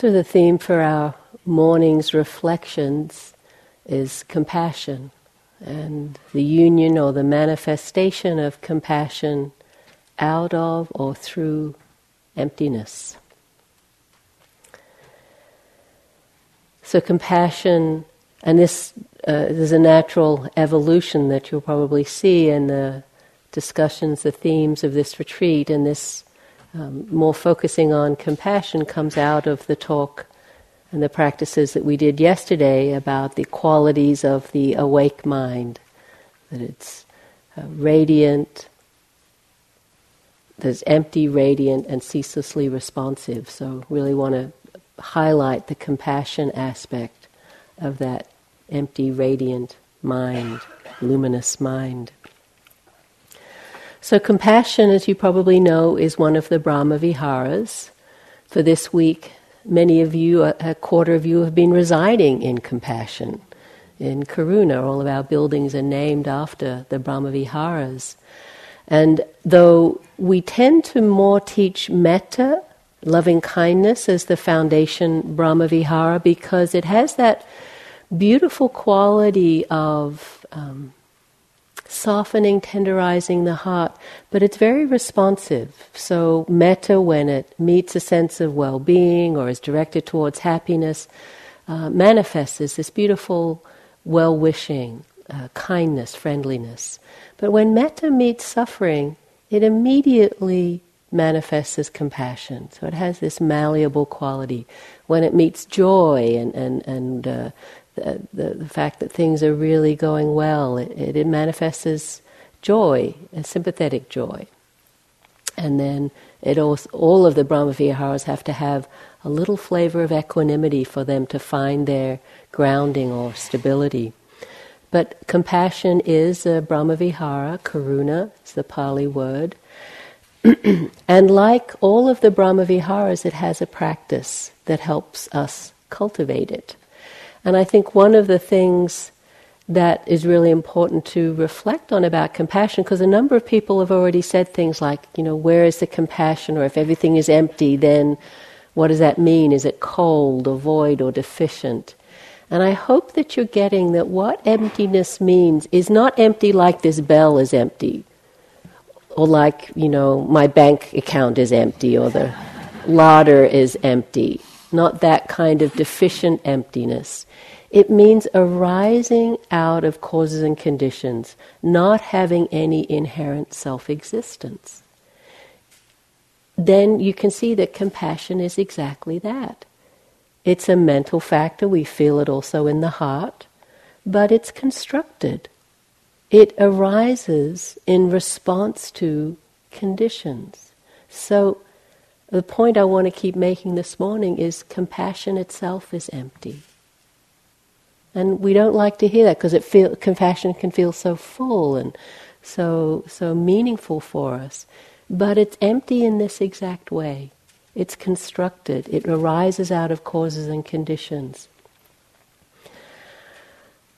So, the theme for our morning's reflections is compassion and the union or the manifestation of compassion out of or through emptiness. So, compassion, and this uh, a natural evolution that you'll probably see in the discussions, the themes of this retreat, and this um, more focusing on compassion comes out of the talk and the practices that we did yesterday about the qualities of the awake mind, that it's uh, radiant, there's empty, radiant, and ceaselessly responsive. So, really want to highlight the compassion aspect of that empty, radiant mind, luminous mind. So, compassion, as you probably know, is one of the Brahma Viharas. For this week, many of you, a, quarter of you, have been residing in compassion. In Karuna, all of our buildings are named after the Brahma Viharas. And though we tend to more teach metta, loving kindness, as the foundation Brahma Vihara, because it has that beautiful quality of um, softening, tenderizing the heart, but it's very responsive. So, metta, when it meets a sense of well being or is directed towards happiness, uh, manifests as this beautiful well wishing, uh, kindness, friendliness. But when metta meets suffering, it immediately manifests as compassion. So it has this malleable quality. When it meets joy and, and, and uh, the, the, fact that things are really going well. It, it, manifests as joy, a sympathetic joy. And then it also, all of the Brahma Viharas have to have a little flavor of equanimity for them to find their grounding or stability. But compassion is a Brahma Vihara, karuna is the Pali word. and like all of the Brahma Viharas, it has a practice that helps us cultivate it. And I think one of the things that is really important to reflect on about compassion, because a number of people have already said things like, you know, where is the compassion? Or if everything is empty, then what does that mean? Is it cold or void or deficient? And I hope that you're getting that what emptiness means is not empty like this bell is empty, or like, you know, my bank account is empty, or the larder is empty. Not that kind of deficient emptiness. It means arising out of causes and conditions, not having any inherent self existence. Then you can see that compassion is exactly that. It's a mental factor, we feel it also in the heart, but it's constructed. It arises in response to conditions. So, the point I want to keep making this morning is compassion itself is empty. And we don't like to hear that because it feel, compassion can feel so full and so, so meaningful for us. But it's empty in this exact way. It's constructed, it arises out of causes and conditions.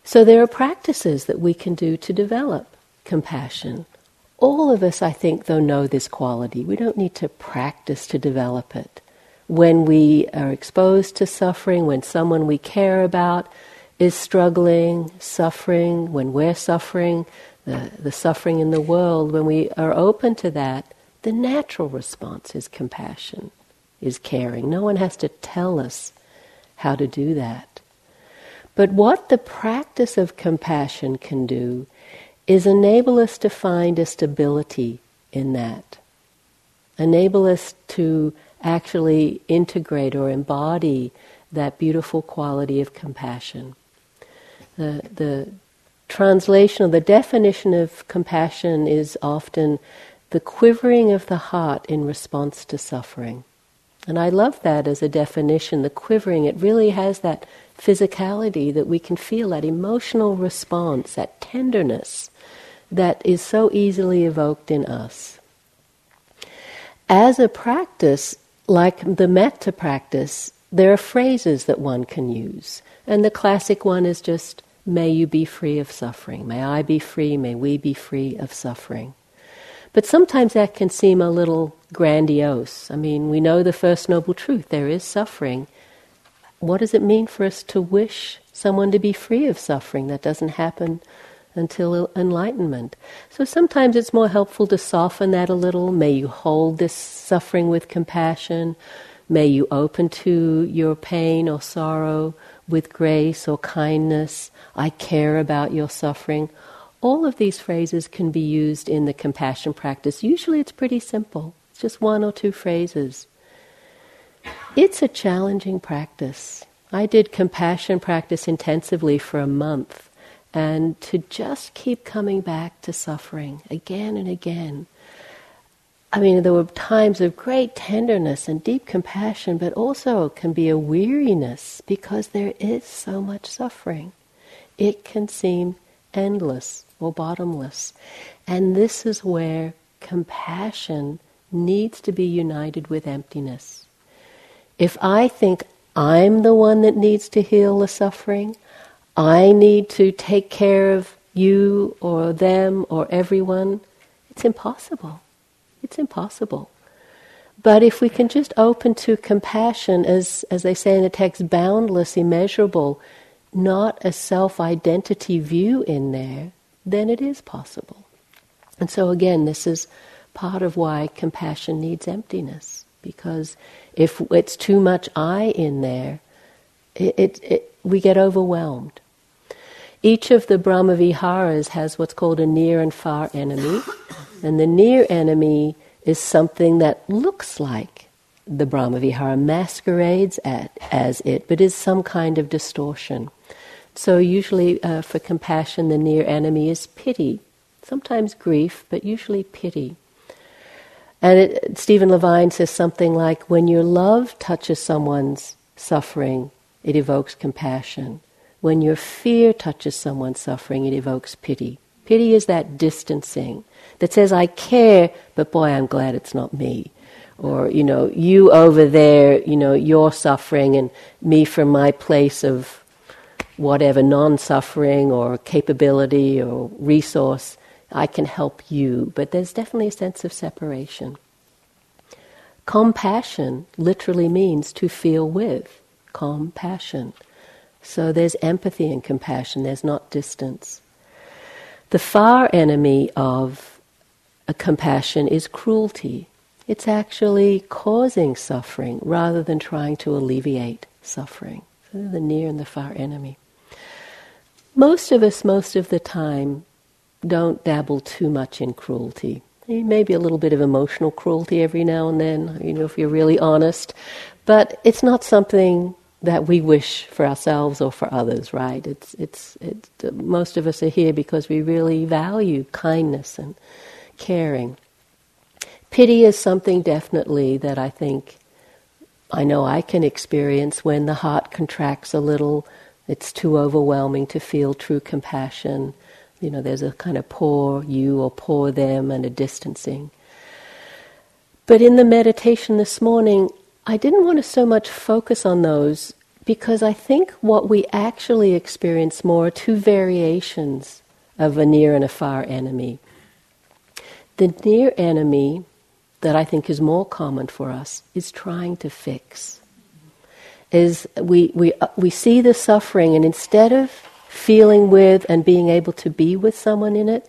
So there are practices that we can do to develop compassion. All of us, I think, though, know this quality. We don't need to practice to develop it. When we are exposed to suffering, when someone we care about is struggling, suffering, when we're suffering, the, the suffering in the world, when we are open to that, the natural response is compassion, is caring. No one has to tell us how to do that. But what the practice of compassion can do is enable us to find a stability in that, enable us to actually integrate or embody that beautiful quality of compassion the, the translation or the definition of compassion is often the quivering of the heart in response to suffering. And I love that as a definition, the quivering. It really has that physicality that we can feel, that emotional response, that tenderness that is so easily evoked in us. As a practice, like the metta practice, there are phrases that one can use. And the classic one is just, may you be free of suffering. May I be free. May we be free of suffering. But sometimes that can seem a little grandiose. I mean, we know the First Noble Truth there is suffering, what does it mean for us to wish someone to be free of suffering? That doesn't happen until enlightenment. So sometimes it's more helpful to soften that a little. May you hold this suffering with compassion. May you open to your pain or sorrow with grace or kindness. I care about your suffering. All of these phrases can be used in the compassion practice. Usually it's pretty simple, it's just one or two phrases. It's a challenging practice. I did compassion practice intensively for a month, and to just keep coming back to suffering again and again. I mean, there were times of great tenderness and deep compassion, but also can be a weariness because there is so much suffering. It can seem endless or bottomless. And this is where compassion needs to be united with emptiness. If I think I'm the one that needs to heal the suffering, I need to take care of you or them or everyone, it's impossible. It's impossible. But if we can just open to compassion, as, as they say in the text, boundless, immeasurable, not a self identity view in there, then it is possible. And so, again, this is part of why compassion needs emptiness, because if it's too much I in there, it, it, it, we get overwhelmed. Each of the Brahma Viharas has what's called a near and far enemy, and the near enemy is something that looks like the Brahma Vihara, masquerades at, as it, but is some kind of distortion. So, usually uh, for compassion, the near enemy is pity, sometimes grief, but usually pity. And it, Stephen Levine says something like when your love touches someone's suffering, it evokes compassion. When your fear touches someone's suffering, it evokes pity. Pity is that distancing that says, I care, but boy, I'm glad it's not me. Or, you know, you over there, you know, you're suffering, and me from my place of whatever non suffering or capability or resource, I can help you. But there's definitely a sense of separation. Compassion literally means to feel with. Compassion. So there's empathy and compassion, there's not distance. The far enemy of compassion is cruelty. It's actually causing suffering rather than trying to alleviate suffering. So the near and the far enemy. Most of us, most of the time, don't dabble too much in cruelty. Maybe a little bit of emotional cruelty every now and then, you know, if you're really honest. But it's not something that we wish for ourselves or for others, right? It's, it's, it's, most of us are here because we really value kindness and caring. Pity is something definitely that I think I know I can experience when the heart contracts a little it's too overwhelming to feel true compassion. You know, there's a kind of poor you or poor them and a distancing. But in the meditation this morning, I didn't want to so much focus on those because I think what we actually experience more are two variations of a near and a far enemy. The near enemy that I think is more common for us is trying to fix is we, we, uh, we see the suffering, and instead of feeling with and being able to be with someone in it,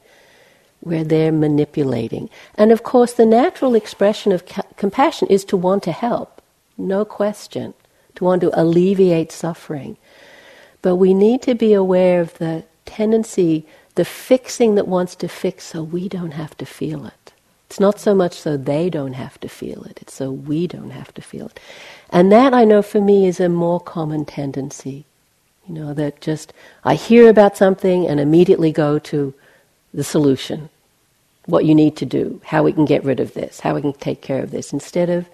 we're there manipulating. And of course, the natural expression of ca- compassion is to want to help, no question, to want to alleviate suffering. But we need to be aware of the tendency, the fixing that wants to fix so we don't have to feel it. It's not so much so they don't have to feel it, it's so we don't have to feel it. And that I know for me is a more common tendency. You know, that just I hear about something and immediately go to the solution. What you need to do, how we can get rid of this, how we can take care of this, instead of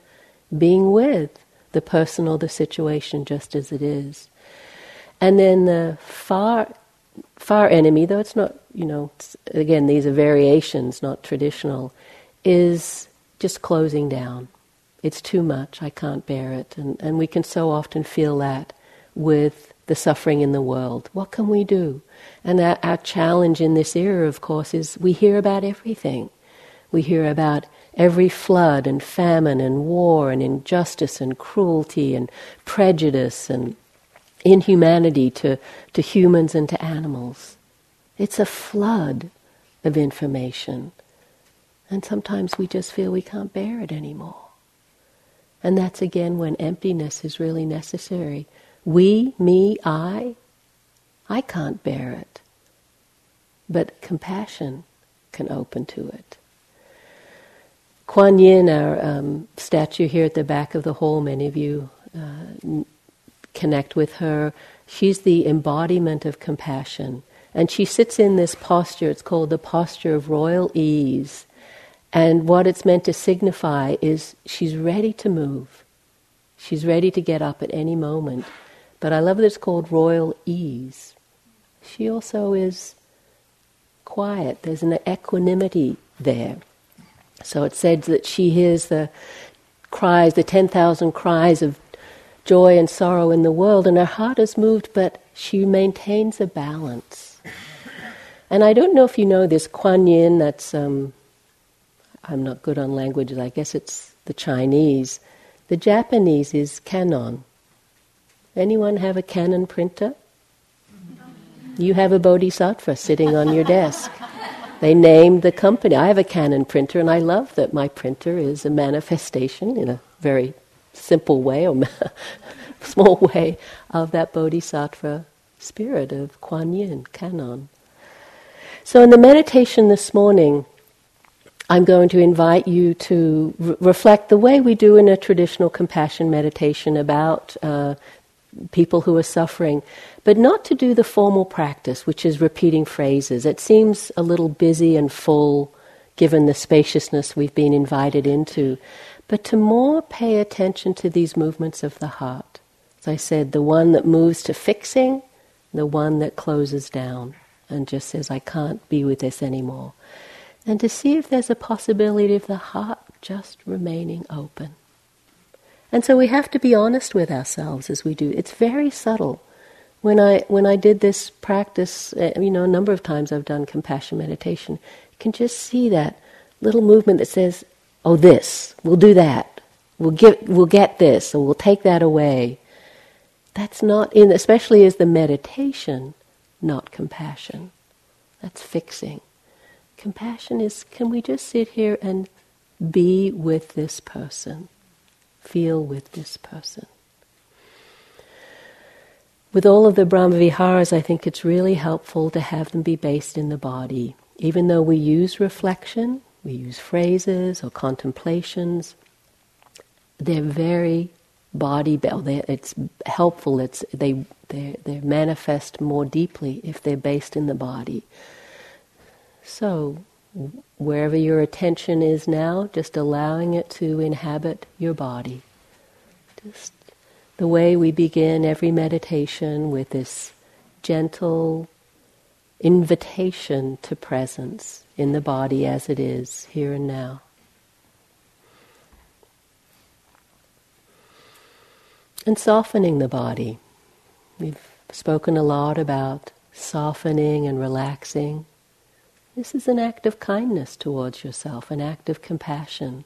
being with the person or the situation just as it is. And then the far far enemy, though it's not, you know, again, these are variations, not traditional, is just closing down it's too much, I can't bear it. And, and we can so often feel that with the suffering in the world. What can we do? And our, our challenge in this era, of course, is we hear about everything. We hear about every flood and famine and war and injustice and cruelty and prejudice and inhumanity to, to humans and to animals. It's a flood of information. And sometimes we just feel we can't bear it anymore. And that's again when emptiness is really necessary. We, me, I, I can't bear it. But compassion can open to it. Kuan Yin, our um, statue here at the back of the hall, many of you uh, connect with her. She's the embodiment of compassion. And she sits in this posture, it's called the posture of royal ease. And what it's meant to signify is she's ready to move. She's ready to get up at any moment. But I love that it's called royal ease. She also is quiet, there's an equanimity there. So it said that she hears the cries, the 10,000 cries of joy and sorrow in the world, and her heart is moved, but she maintains a balance. And I don't know if you know this Kuan Yin, that's, um, I'm not good on languages, I guess it's the Chinese. The Japanese is Canon. Anyone have a Canon printer? You have a Bodhisattva sitting on your desk. They named the company. I have a Canon printer, and I love that my printer is a manifestation in a very simple way or small way of that Bodhisattva spirit of Kuan Yin, Canon. So, in the meditation this morning, I'm going to invite you to re- reflect the way we do in a traditional compassion meditation about uh, people who are suffering, but not to do the formal practice, which is repeating phrases. It seems a little busy and full given the spaciousness we've been invited into, but to more pay attention to these movements of the heart. As I said, the one that moves to fixing, the one that closes down and just says, I can't be with this anymore. And to see if there's a possibility of the heart just remaining open. And so we have to be honest with ourselves as we do. It's very subtle. When I when I did this practice, uh, you know, a number of times I've done compassion meditation. You can just see that little movement that says, "Oh, this. We'll do that. We'll get we'll get this, or we'll take that away." That's not in, especially as the meditation, not compassion. That's fixing. Compassion is, can we just sit here and be with this person? Feel with this person. With all of the Brahmaviharas, I think it's really helpful to have them be based in the body. Even though we use reflection, we use phrases or contemplations, they're very body it's helpful it's they they they manifest more deeply if they're based in the body so wherever your attention is now, just allowing it to inhabit your body. Just the way we begin every meditation with this gentle invitation to presence in the body as it is, here and now. And softening the body. We've spoken a lot about softening and relaxing. This is an act of kindness towards yourself, an act of compassion.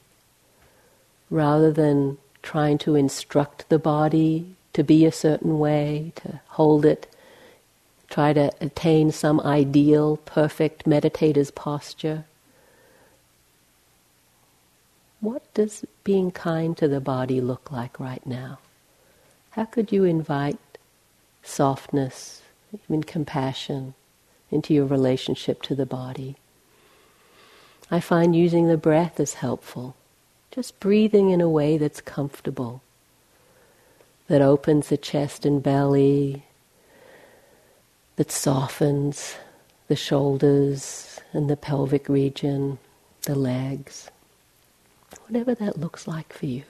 Rather than trying to instruct the body to be a certain way, to hold it, try to attain some ideal, perfect meditator's posture. What does being kind to the body look like right now? How could you invite softness, even compassion? Into your relationship to the body. I find using the breath is helpful. Just breathing in a way that's comfortable, that opens the chest and belly, that softens the shoulders and the pelvic region, the legs, whatever that looks like for you.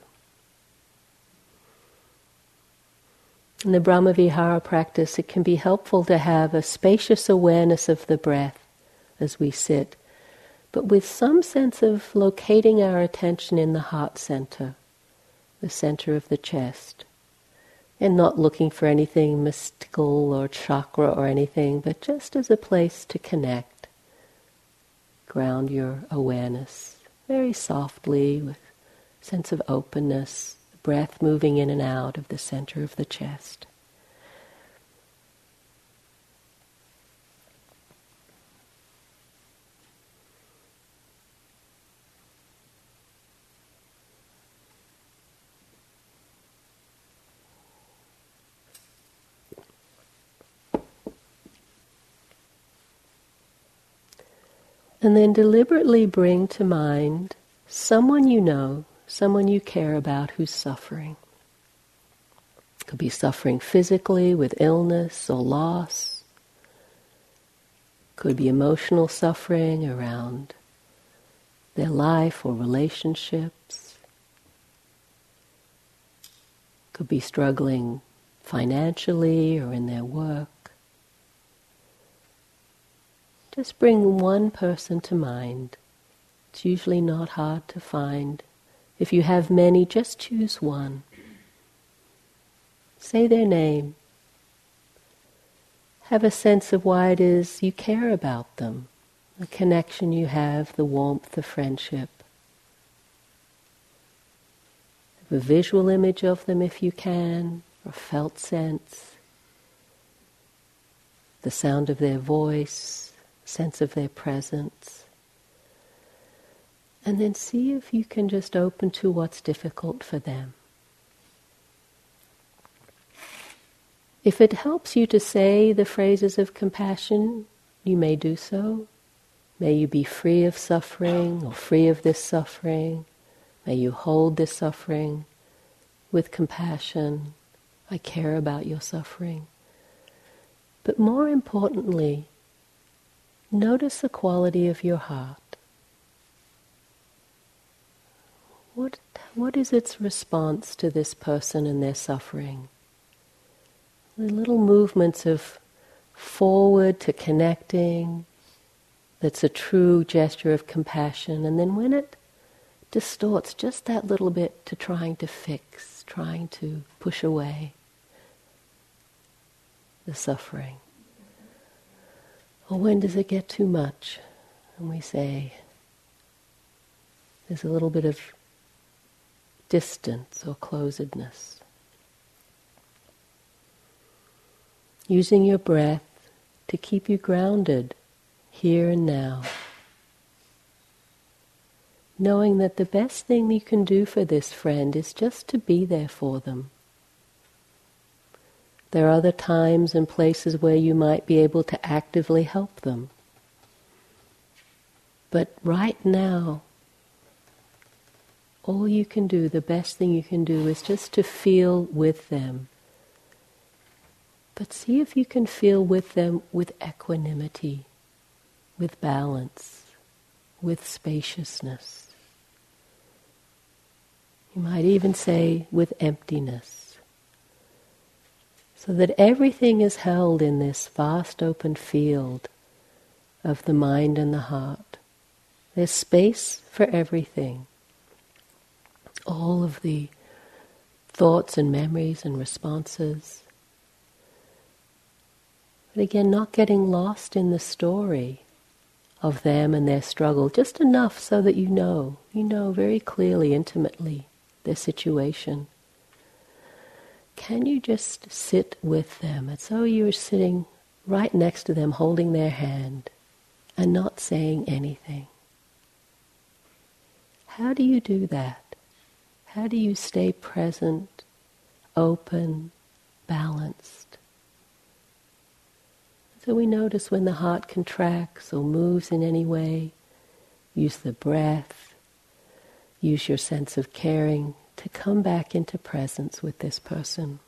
In the Brahmavihara practice, it can be helpful to have a spacious awareness of the breath as we sit, but with some sense of locating our attention in the heart center, the center of the chest, and not looking for anything mystical or chakra or anything, but just as a place to connect. Ground your awareness very softly with sense of openness breath moving in and out of the center of the chest. And then deliberately bring to mind someone you know someone you care about who's suffering. Could be suffering physically with illness or loss. Could be emotional suffering around their life or relationships. Could be struggling financially or in their work. Just bring one person to mind. It's usually not hard to find. If you have many, just choose one. Say their name. Have a sense of why it is you care about them, the connection you have, the warmth, the friendship. Have a visual image of them if you can, or felt sense. The sound of their voice, sense of their presence. And then see if you can just open to what's difficult for them. If it helps you to say the phrases of compassion, you may do so. May you be free of suffering or free of this suffering. May you hold this suffering with compassion. I care about your suffering. But more importantly, Notice the quality of your heart. What, what is its response to this person and their suffering? The little movements of forward to connecting, that's a true gesture of compassion, and then when it distorts just that little bit to trying to fix, trying to push away the suffering. Or when does it get too much? And we say, there's a little bit of distance or closedness. Using your breath to keep you grounded here and now. Knowing that the best thing you can do for this friend is just to be there for them. There are other times and places where you might be able to actively help them. But right now, all you can do, the best thing you can do, is just to feel with them. But see if you can feel with them with equanimity, with balance, with spaciousness. You might even say with emptiness so that everything is held in this vast open field of the mind and the heart. There's space for everything. All of the thoughts and memories and responses. But again, not getting lost in the story of them and their struggle, just enough so that you know, you know very clearly, intimately, their situation can you just sit with them as though you were sitting right next to them, holding their hand and not saying anything? How do you do that? How do you stay present, open, balanced? So we notice when the heart contracts or moves in any way, use the breath, use your sense of caring to come back into presence with this person.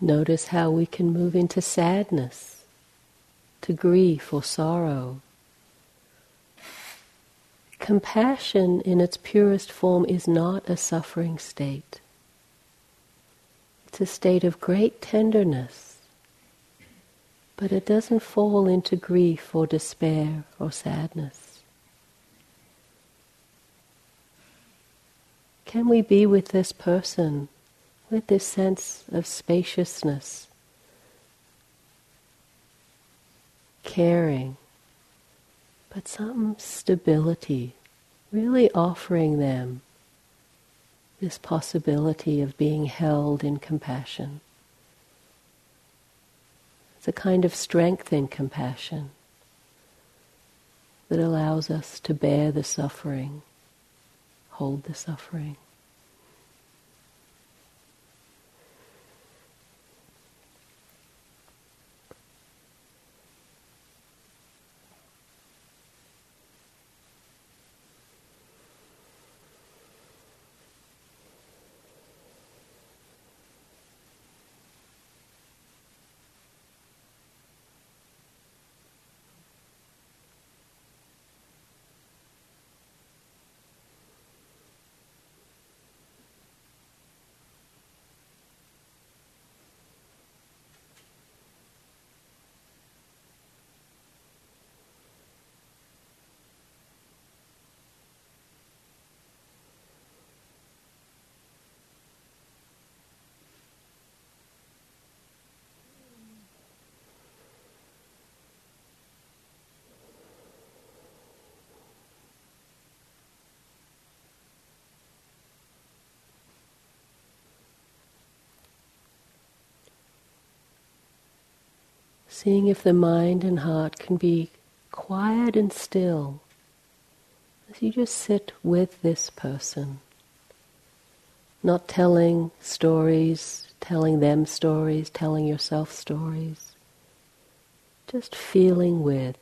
Notice how we can move into sadness, to grief or sorrow. Compassion in its purest form is not a suffering state. It's a state of great tenderness, but it doesn't fall into grief or despair or sadness. Can we be with this person with this sense of spaciousness, caring, but some stability, really offering them this possibility of being held in compassion. It's a kind of strength in compassion that allows us to bear the suffering, hold the suffering. Seeing if the mind and heart can be quiet and still as you just sit with this person, not telling stories, telling them stories, telling yourself stories, just feeling with.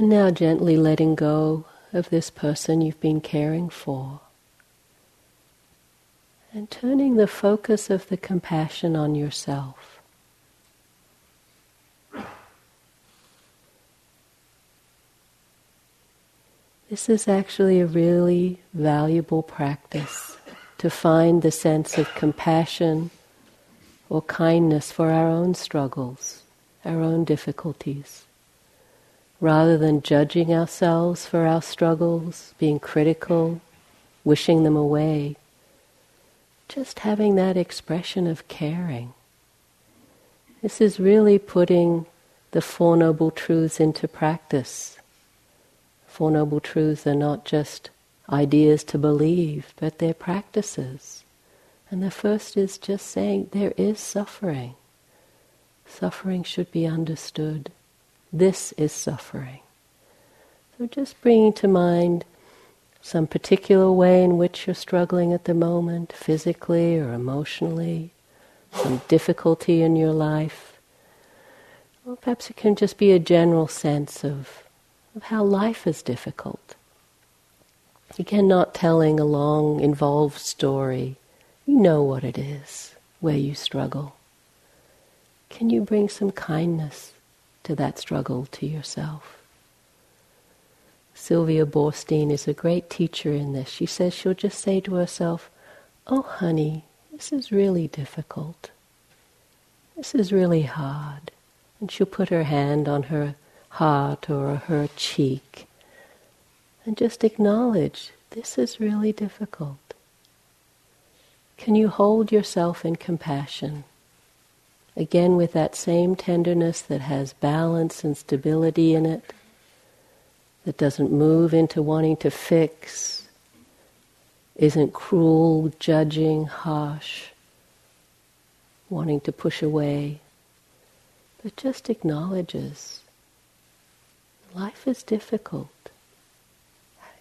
And now gently letting go of this person you've been caring for. And turning the focus of the compassion on yourself. This is actually a really valuable practice to find the sense of compassion or kindness for our own struggles, our own difficulties rather than judging ourselves for our struggles, being critical, wishing them away, just having that expression of caring. This is really putting the Four Noble Truths into practice. Four Noble Truths are not just ideas to believe, but they're practices. And the first is just saying there is suffering. Suffering should be understood. This is suffering. So just bringing to mind some particular way in which you're struggling at the moment, physically or emotionally, some difficulty in your life. Or perhaps it can just be a general sense of, of how life is difficult. Again, not telling a long, involved story. You know what it is, where you struggle. Can you bring some kindness to that struggle to yourself. Sylvia Boorstein is a great teacher in this. She says she'll just say to herself, Oh, honey, this is really difficult. This is really hard. And she'll put her hand on her heart or her cheek and just acknowledge this is really difficult. Can you hold yourself in compassion? Again, with that same tenderness that has balance and stability in it, that doesn't move into wanting to fix, isn't cruel, judging, harsh, wanting to push away, but just acknowledges life is difficult.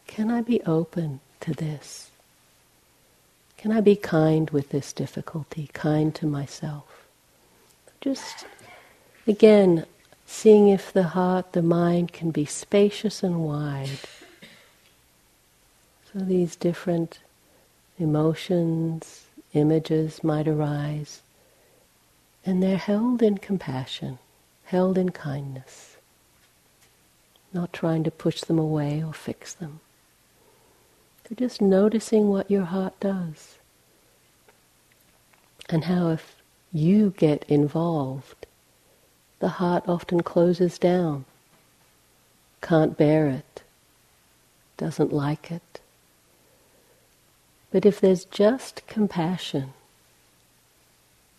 Can I be open to this? Can I be kind with this difficulty, kind to myself? Just again, seeing if the heart, the mind can be spacious and wide. So these different emotions, images might arise, and they're held in compassion, held in kindness, not trying to push them away or fix them. They're just noticing what your heart does, and how if you get involved, the heart often closes down, can't bear it, doesn't like it. But if there's just compassion,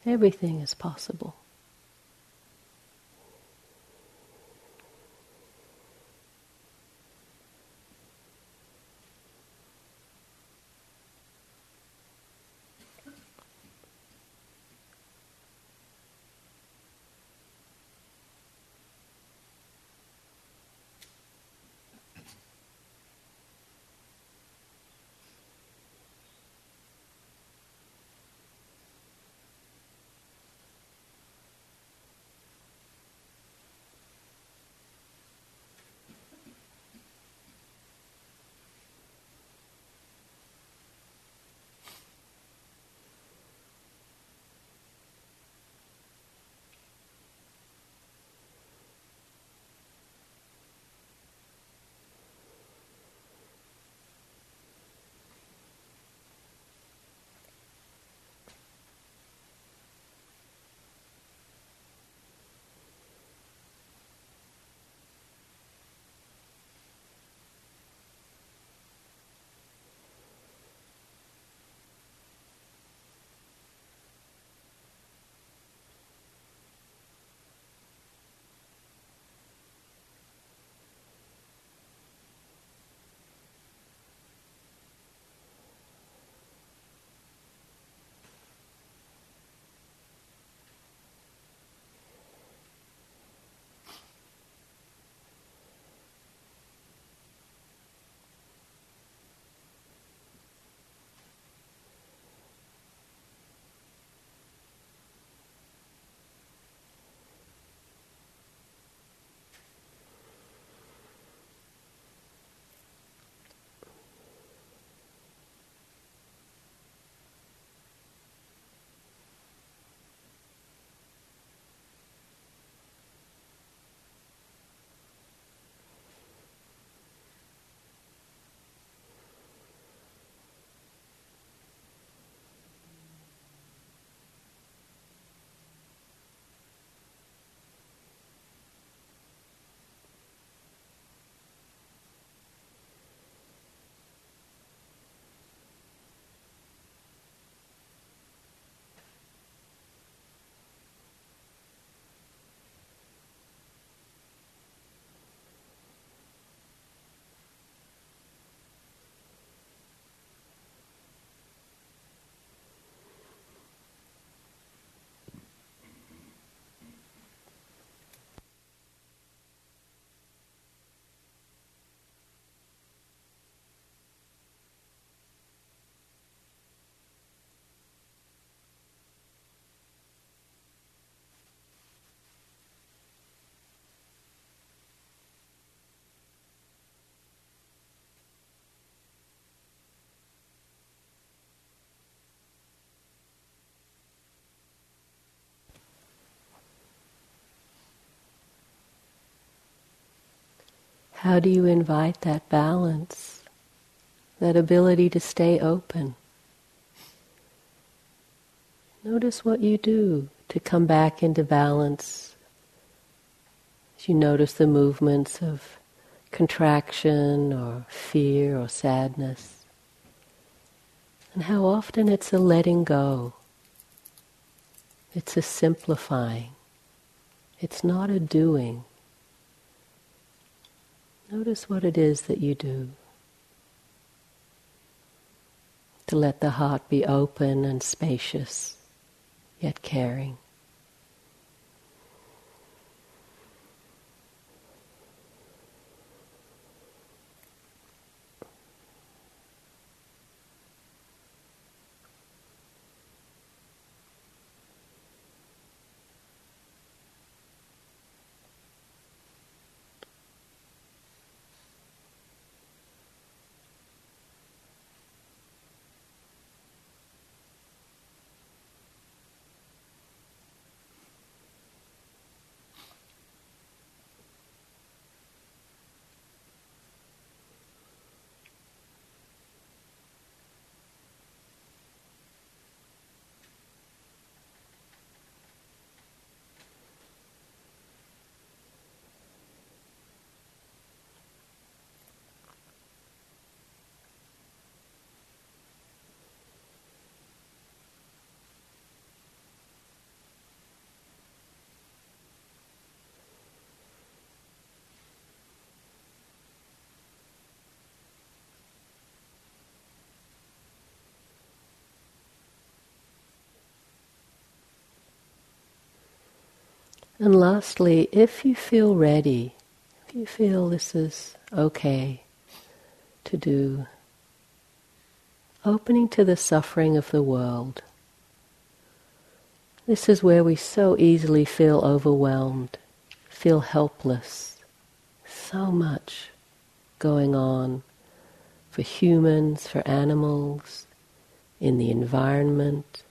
everything is possible. How do you invite that balance, that ability to stay open? Notice what you do to come back into balance as you notice the movements of contraction or fear or sadness. And how often it's a letting go. It's a simplifying. It's not a doing. Notice what it is that you do. To let the heart be open and spacious yet caring. And lastly, if you feel ready, if you feel this is okay to do, opening to the suffering of the world. This is where we so easily feel overwhelmed, feel helpless. So much going on for humans, for animals, in the environment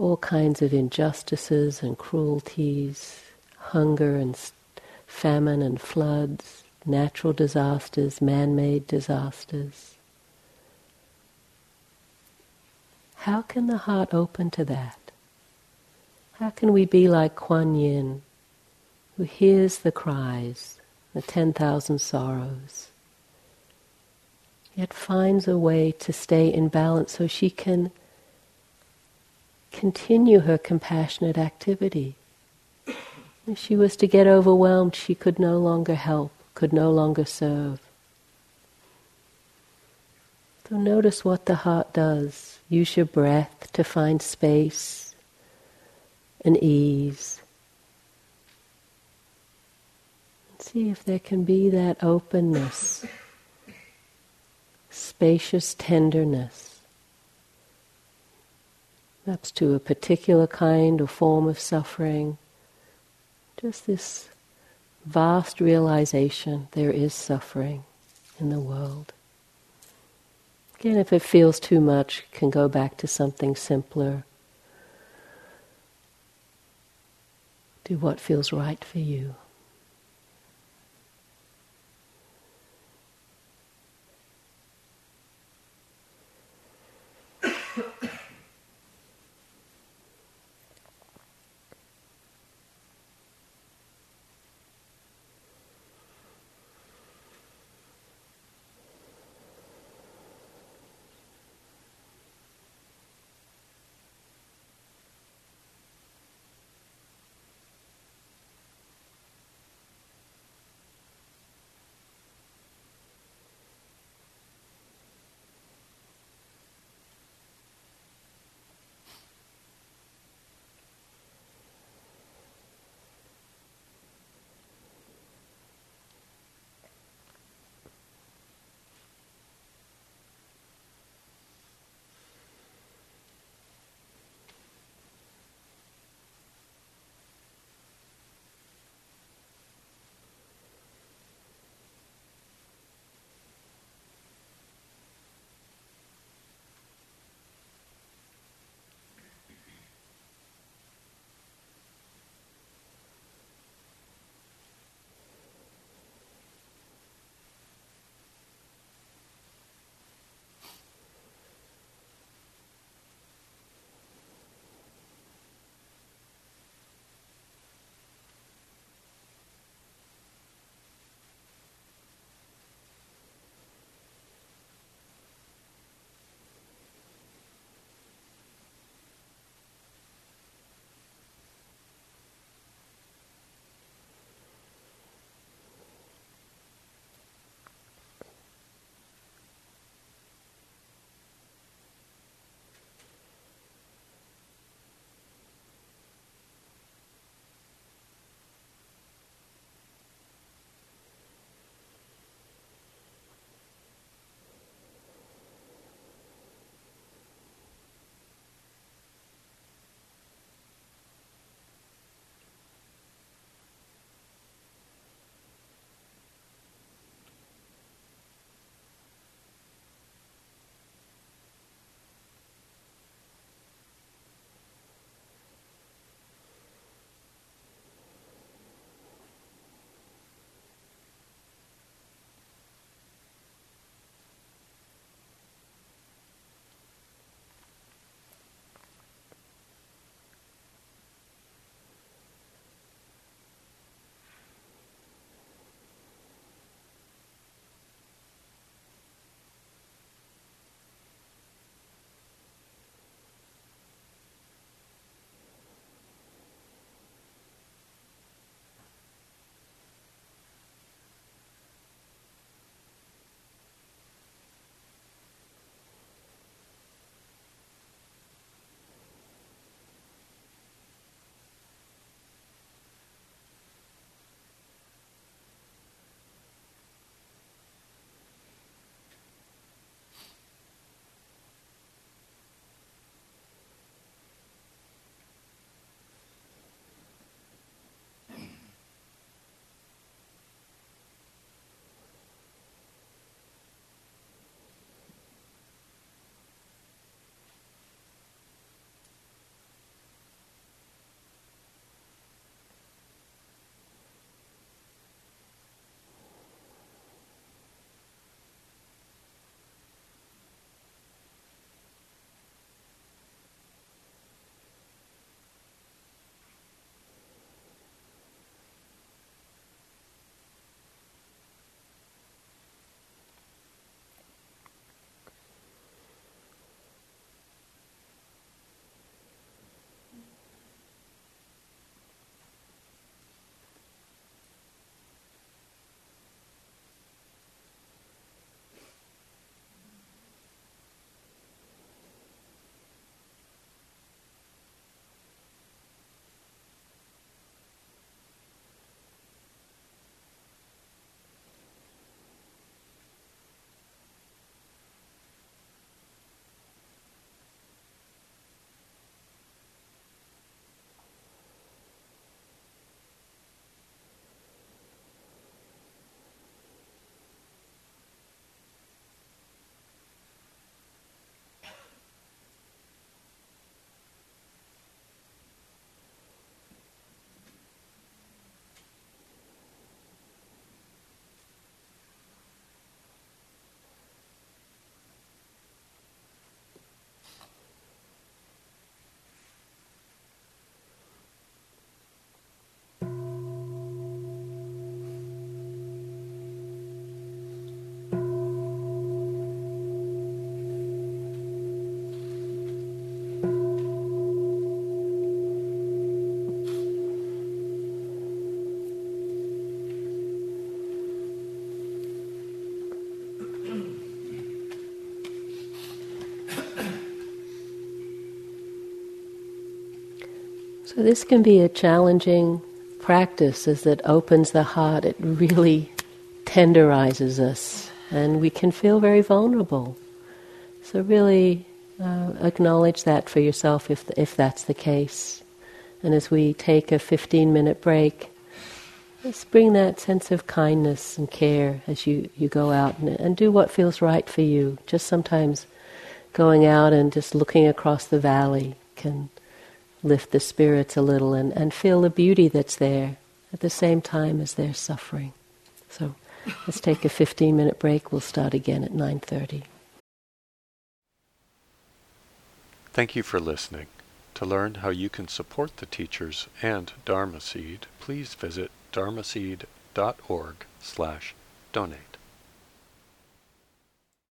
all kinds of injustices and cruelties, hunger and famine and floods, natural disasters, man-made disasters. How can the heart open to that? How can we be like Kuan Yin, who hears the cries, the 10,000 sorrows, yet finds a way to stay in balance so she can continue her compassionate activity. If she was to get overwhelmed, she could no longer help, could no longer serve. So notice what the heart does. Use your breath to find space and ease. See if there can be that openness, spacious tenderness perhaps to a particular kind or form of suffering. Just this vast realization there is suffering in the world. Again, if it feels too much, can go back to something simpler. Do what feels right for you. So this can be a challenging practice as it opens the heart. It really tenderizes us, and we can feel very vulnerable. So really uh, acknowledge that for yourself if if that's the case. And as we take a 15 minute break, let's bring that sense of kindness and care as you, you go out and, and do what feels right for you. Just sometimes going out and just looking across the valley can lift the spirits a little and, and feel the beauty that's there at the same time as they're suffering. So let's take a 15 minute break. We'll start again at 9:30. Thank you for listening. To learn how you can support the teachers and Dharma Seed, please visit dharmaseed.org slash donate.